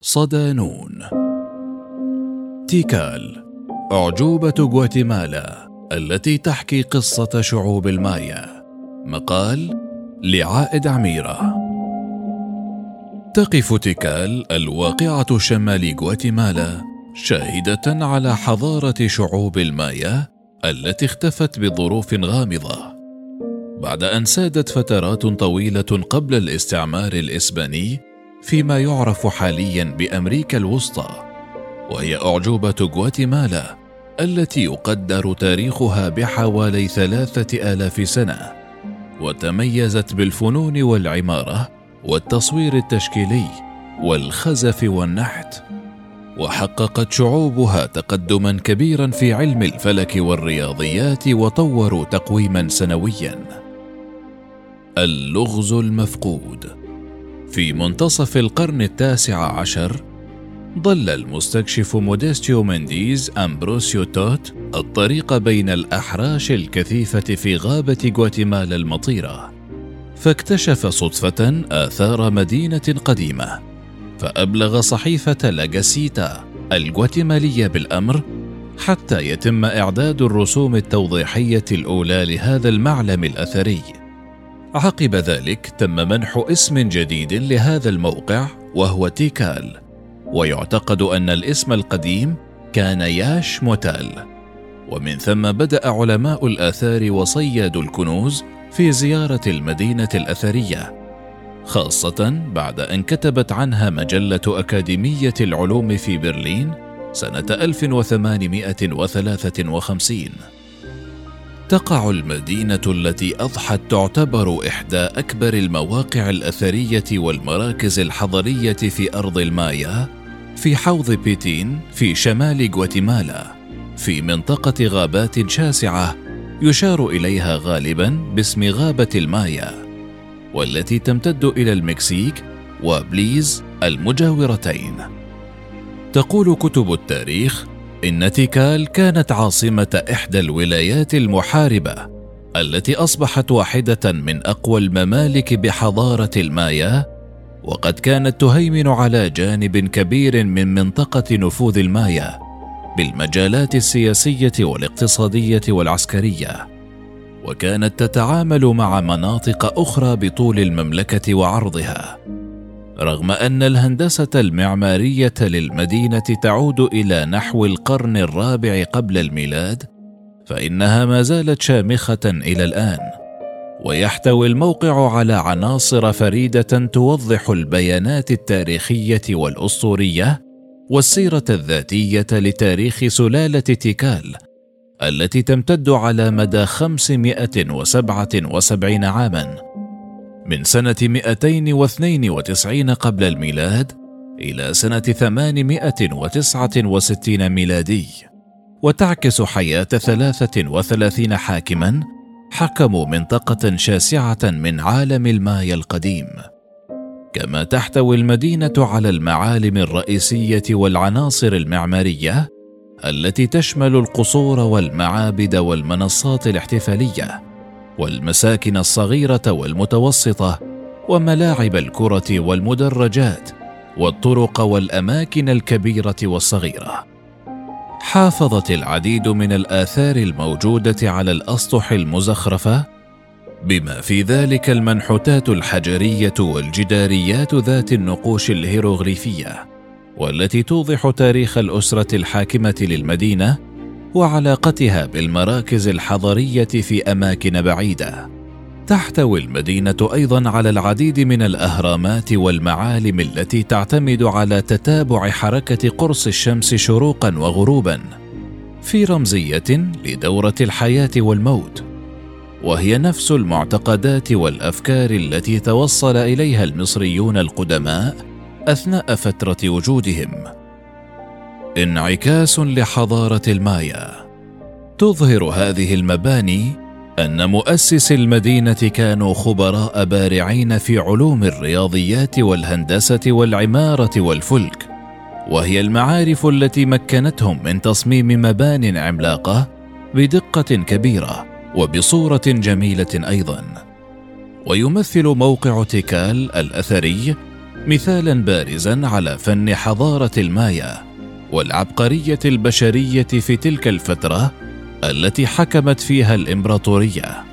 صدانون. تيكال أعجوبة غواتيمالا التي تحكي قصة شعوب المايا. مقال لعائد عميرة. تقف تيكال الواقعة شمال غواتيمالا شاهدة على حضارة شعوب المايا التي اختفت بظروف غامضة. بعد أن سادت فترات طويلة قبل الاستعمار الإسباني فيما يعرف حاليا بأمريكا الوسطى وهي أعجوبة غواتيمالا التي يقدر تاريخها بحوالي ثلاثة آلاف سنة وتميزت بالفنون والعمارة والتصوير التشكيلي والخزف والنحت وحققت شعوبها تقدما كبيرا في علم الفلك والرياضيات وطوروا تقويما سنويا. اللغز المفقود في منتصف القرن التاسع عشر ضل المستكشف موديستيو منديز أمبروسيو توت الطريق بين الأحراش الكثيفة في غابة غواتيمالا المطيرة فاكتشف صدفة آثار مدينة قديمة فأبلغ صحيفة لاجاسيتا الغواتيمالية بالأمر حتى يتم إعداد الرسوم التوضيحية الأولى لهذا المعلم الأثري. عقب ذلك تم منح اسم جديد لهذا الموقع وهو تيكال. ويعتقد أن الاسم القديم كان ياش موتال. ومن ثم بدأ علماء الآثار وصياد الكنوز في زيارة المدينة الأثرية خاصة بعد أن كتبت عنها مجلة أكاديمية العلوم في برلين سنة 1853 تقع المدينة التي أضحت تعتبر إحدى أكبر المواقع الأثرية والمراكز الحضرية في أرض المايا في حوض بيتين في شمال غواتيمالا في منطقة غابات شاسعة يشار إليها غالبا باسم غابة المايا والتي تمتد إلى المكسيك وبليز المجاورتين. تقول كتب التاريخ إن تيكال كانت عاصمة إحدى الولايات المحاربة التي أصبحت واحدة من أقوى الممالك بحضارة المايا وقد كانت تهيمن على جانب كبير من منطقة نفوذ المايا بالمجالات السياسية والاقتصادية والعسكرية وكانت تتعامل مع مناطق أخرى بطول المملكة وعرضها. رغم أن الهندسة المعمارية للمدينة تعود إلى نحو القرن الرابع قبل الميلاد فإنها ما زالت شامخة إلى الآن. ويحتوي الموقع على عناصر فريدة توضح البيانات التاريخية والأسطورية والسيرة الذاتية لتاريخ سلالة تيكال التي تمتد على مدى 577 عاما. من سنة 292 قبل الميلاد إلى سنة 869 ميلادي. وتعكس حياة 33 حاكما حكموا منطقة شاسعة من عالم المايا القديم. كما تحتوي المدينة على المعالم الرئيسية والعناصر المعمارية التي تشمل القصور والمعابد والمنصات الاحتفالية. والمساكن الصغيرة والمتوسطة وملاعب الكرة والمدرجات والطرق والأماكن الكبيرة والصغيرة. حافظت العديد من الآثار الموجودة على الأسطح المزخرفة بما في ذلك المنحوتات الحجرية والجداريات ذات النقوش الهيروغليفية والتي توضح تاريخ الأسرة الحاكمة للمدينة وعلاقتها بالمراكز الحضرية في أماكن بعيدة. تحتوي المدينة أيضا على العديد من الأهرامات والمعالم التي تعتمد على تتابع حركة قرص الشمس شروقا وغروبا في رمزية لدورة الحياة والموت. وهي نفس المعتقدات والأفكار التي توصل إليها المصريون القدماء أثناء فترة وجودهم. انعكاس لحضارة المايا. تظهر هذه المباني أن مؤسسي المدينة كانوا خبراء بارعين في علوم الرياضيات والهندسة والعمارة والفلك وهي المعارف التي مكنتهم من تصميم مبان عملاقة بدقة كبيرة وبصورة جميلة أيضا. ويمثل موقع تيكال الأثري مثالا بارزا على فن حضارة المايا. والعبقرية البشرية في تلك الفترة التي حكمت فيها الإمبراطورية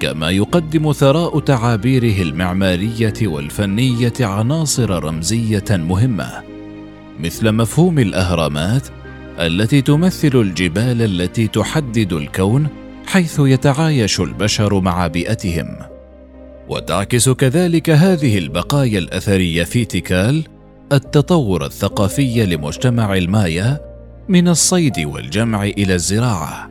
كما يقدم ثراء تعابيره المعمارية والفنية عناصر رمزية مهمة مثل مفهوم الأهرامات التي تمثل الجبال التي تحدد الكون حيث يتعايش البشر مع بيئتهم. وتعكس كذلك هذه البقايا الأثرية في تيكال التطور الثقافي لمجتمع المايا من الصيد والجمع إلى الزراعة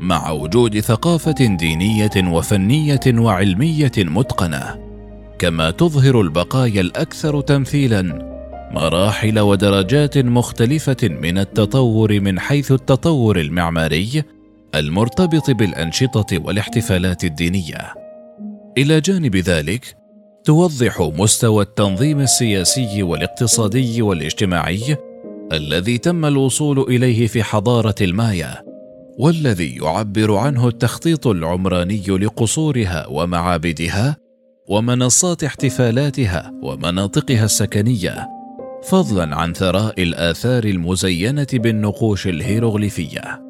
مع وجود ثقافة دينية وفنية وعلمية متقنة كما تظهر البقايا الأكثر تمثيلا مراحل ودرجات مختلفة من التطور من حيث التطور المعماري المرتبط بالأنشطة والاحتفالات الدينية. إلى جانب ذلك توضح مستوى التنظيم السياسي والاقتصادي والاجتماعي الذي تم الوصول إليه في حضارة المايا والذي يعبر عنه التخطيط العمراني لقصورها ومعابدها ومنصات احتفالاتها ومناطقها السكنية فضلا عن ثراء الآثار المزينة بالنقوش الهيروغليفية.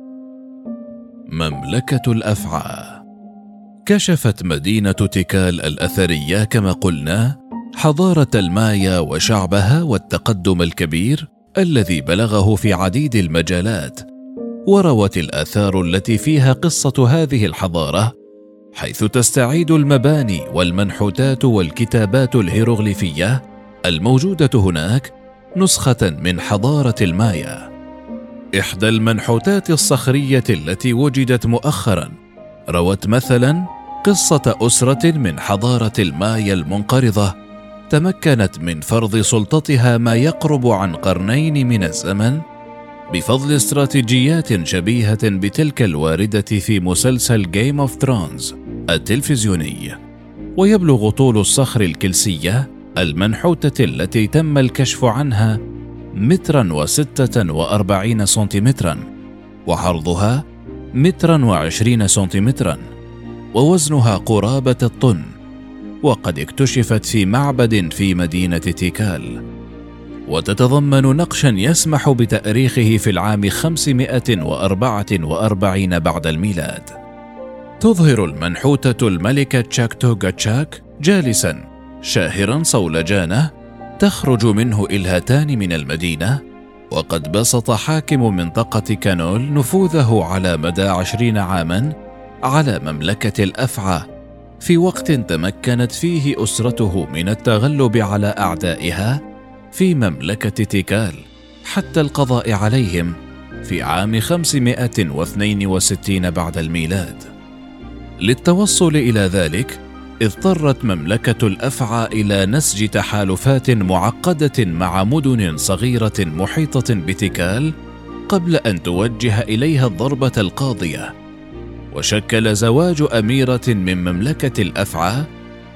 مملكة الأفعى كشفت مدينة تيكال الأثرية كما قلنا حضارة المايا وشعبها والتقدم الكبير الذي بلغه في عديد المجالات وروت الآثار التي فيها قصة هذه الحضارة حيث تستعيد المباني والمنحوتات والكتابات الهيروغليفية الموجودة هناك نسخة من حضارة المايا. إحدى المنحوتات الصخرية التي وجدت مؤخرا روت مثلا قصة أسرة من حضارة المايا المنقرضة تمكنت من فرض سلطتها ما يقرب عن قرنين من الزمن بفضل استراتيجيات شبيهة بتلك الواردة في مسلسل Game of Thrones التلفزيوني. ويبلغ طول الصخر الكلسية المنحوتة التي تم الكشف عنها مترا وستة وأربعين سنتيمترا وعرضها مترا وعشرين سنتيمترا. ووزنها قرابة الطن وقد اكتشفت في معبد في مدينة تيكال. وتتضمن نقشا يسمح بتأريخه في العام 544 بعد الميلاد. تظهر المنحوتة الملكة تشاكتوغا تشاك جالسا شاهرا صولجانه تخرج منه إلهتان من المدينة وقد بسط حاكم منطقة كانول نفوذه على مدى عشرين عاما على مملكة الأفعى. في وقت تمكنت فيه أسرته من التغلب على أعدائها في مملكة تيكال حتى القضاء عليهم في عام 562 بعد الميلاد. للتوصل إلى ذلك اضطرت مملكة الأفعى إلى نسج تحالفات معقدة مع مدن صغيرة محيطة بتيكال قبل أن توجه إليها الضربة القاضية. وشكل زواج أميرة من مملكة الأفعى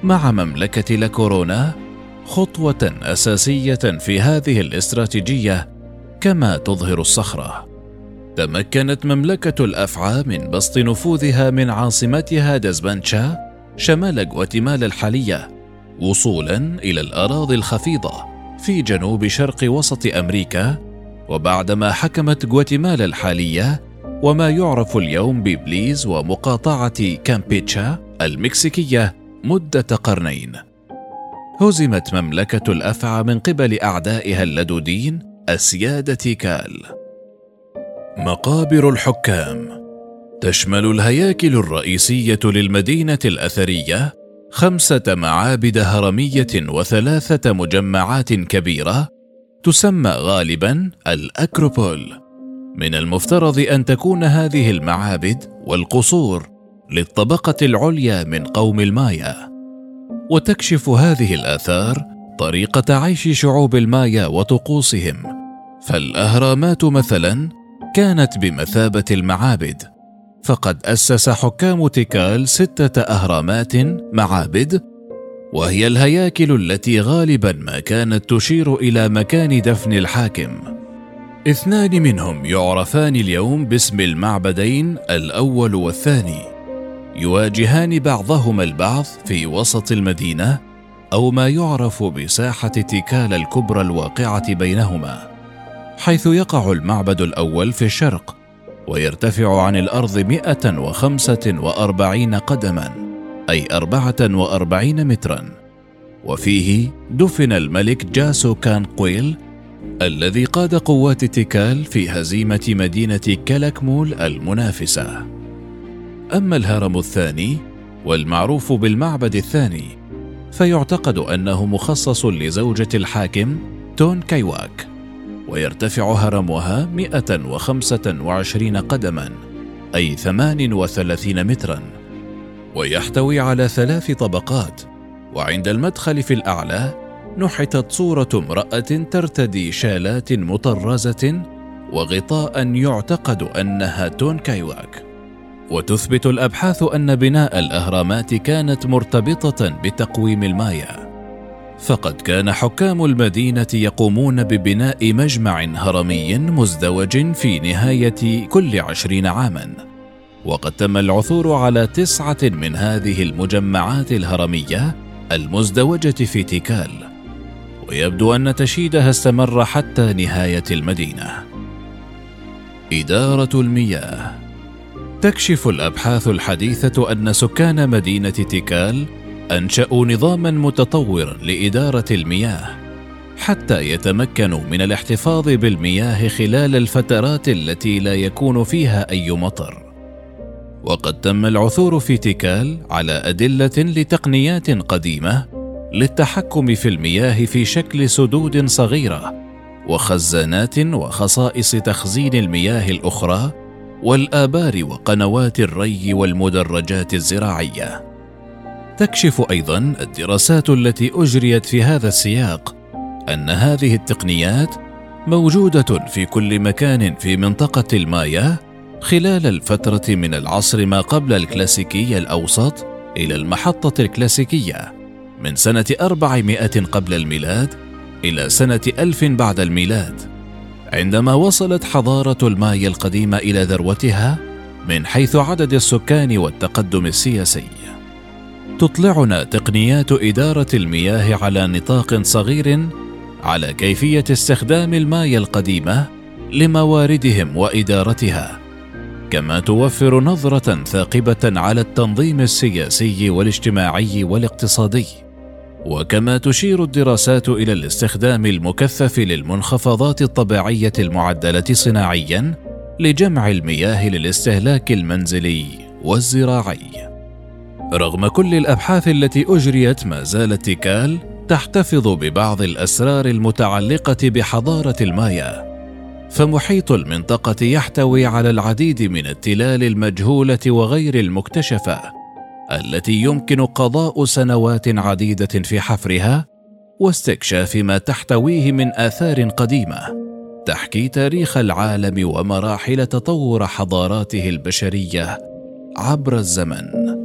مع مملكة لاكورونا خطوة أساسية في هذه الاستراتيجية كما تظهر الصخرة. تمكنت مملكة الأفعى من بسط نفوذها من عاصمتها دزبانشا شمال غواتيمالا الحالية وصولا إلى الأراضي الخفيضة في جنوب شرق وسط أمريكا وبعدما حكمت غواتيمالا الحالية وما يعرف اليوم ببليز ومقاطعة كامبيتشا المكسيكية مدة قرنين. هزمت مملكة الأفعى من قبل أعدائها اللدودين أسياد تيكال مقابر الحكام. تشمل الهياكل الرئيسية للمدينة الأثرية خمسة معابد هرمية وثلاثة مجمعات كبيرة تسمى غالبا الأكروبول. من المفترض أن تكون هذه المعابد والقصور للطبقة العليا من قوم المايا وتكشف هذه الآثار طريقة عيش شعوب المايا وطقوسهم. فالأهرامات مثلا كانت بمثابة المعابد فقد أسس حكام تيكال ستة أهرامات معابد وهي الهياكل التي غالبا ما كانت تشير إلى مكان دفن الحاكم. اثنان منهم يعرفان اليوم باسم المعبدين الأول والثاني. يواجهان بعضهما البعض في وسط المدينة أو ما يعرف بساحة تيكال الكبرى الواقعة بينهما حيث يقع المعبد الأول في الشرق ويرتفع عن الأرض 145 قدما أي 44 مترا. وفيه دفن الملك جاسو كان قويل الذي قاد قوات تيكال في هزيمة مدينة كلاكمول المنافسة. أما الهرم الثاني والمعروف بالمعبد الثاني فيعتقد أنه مخصص لزوجة الحاكم تون كايواك ويرتفع هرمها 125 قدما أي 38 مترا ويحتوي على ثلاث طبقات وعند المدخل في الأعلى نحتت صورة امرأة ترتدي شالات مطرزة وغطاء يعتقد أنها تون كايواك. وتثبت الأبحاث أن بناء الأهرامات كانت مرتبطة بتقويم المايا. فقد كان حكام المدينة يقومون ببناء مجمع هرمي مزدوج في نهاية كل عشرين عاما. وقد تم العثور على تسعة من هذه المجمعات الهرمية المزدوجة في تيكال. ويبدو أن تشييدها استمر حتى نهاية المدينة. إدارة المياه. تكشف الأبحاث الحديثة أن سكان مدينة تيكال أنشأوا نظاما متطورا لإدارة المياه حتى يتمكنوا من الاحتفاظ بالمياه خلال الفترات التي لا يكون فيها أي مطر. وقد تم العثور في تيكال على أدلة لتقنيات قديمة للتحكم في المياه في شكل سدود صغيرة وخزانات وخصائص تخزين المياه الأخرى والآبار وقنوات الري والمدرجات الزراعية. تكشف أيضا الدراسات التي أجريت في هذا السياق أن هذه التقنيات موجودة في كل مكان في منطقة المايا خلال الفترة من العصر ما قبل الكلاسيكي الأوسط إلى المحطة الكلاسيكية. من سنة 400 قبل الميلاد إلى سنة 1000 بعد الميلاد عندما وصلت حضارة المايا القديمة إلى ذروتها من حيث عدد السكان والتقدم السياسي. تطلعنا تقنيات إدارة المياه على نطاق صغير على كيفية استخدام المايه القديمة لمواردهم وإدارتها كما توفر نظرة ثاقبة على التنظيم السياسي والاجتماعي والاقتصادي. وكما تشير الدراسات إلى الاستخدام المكثف للمنخفضات الطبيعية المعدلة صناعيا لجمع المياه للاستهلاك المنزلي والزراعي. رغم كل الأبحاث التي أجريت ما زالت تيكال تحتفظ ببعض الأسرار المتعلقة بحضارة المايا. فمحيط المنطقة يحتوي على العديد من التلال المجهولة وغير المكتشفة. التي يمكن قضاء سنوات عديدة في حفرها واستكشاف ما تحتويه من آثار قديمة تحكي تاريخ العالم ومراحل تطور حضاراته البشرية عبر الزمن.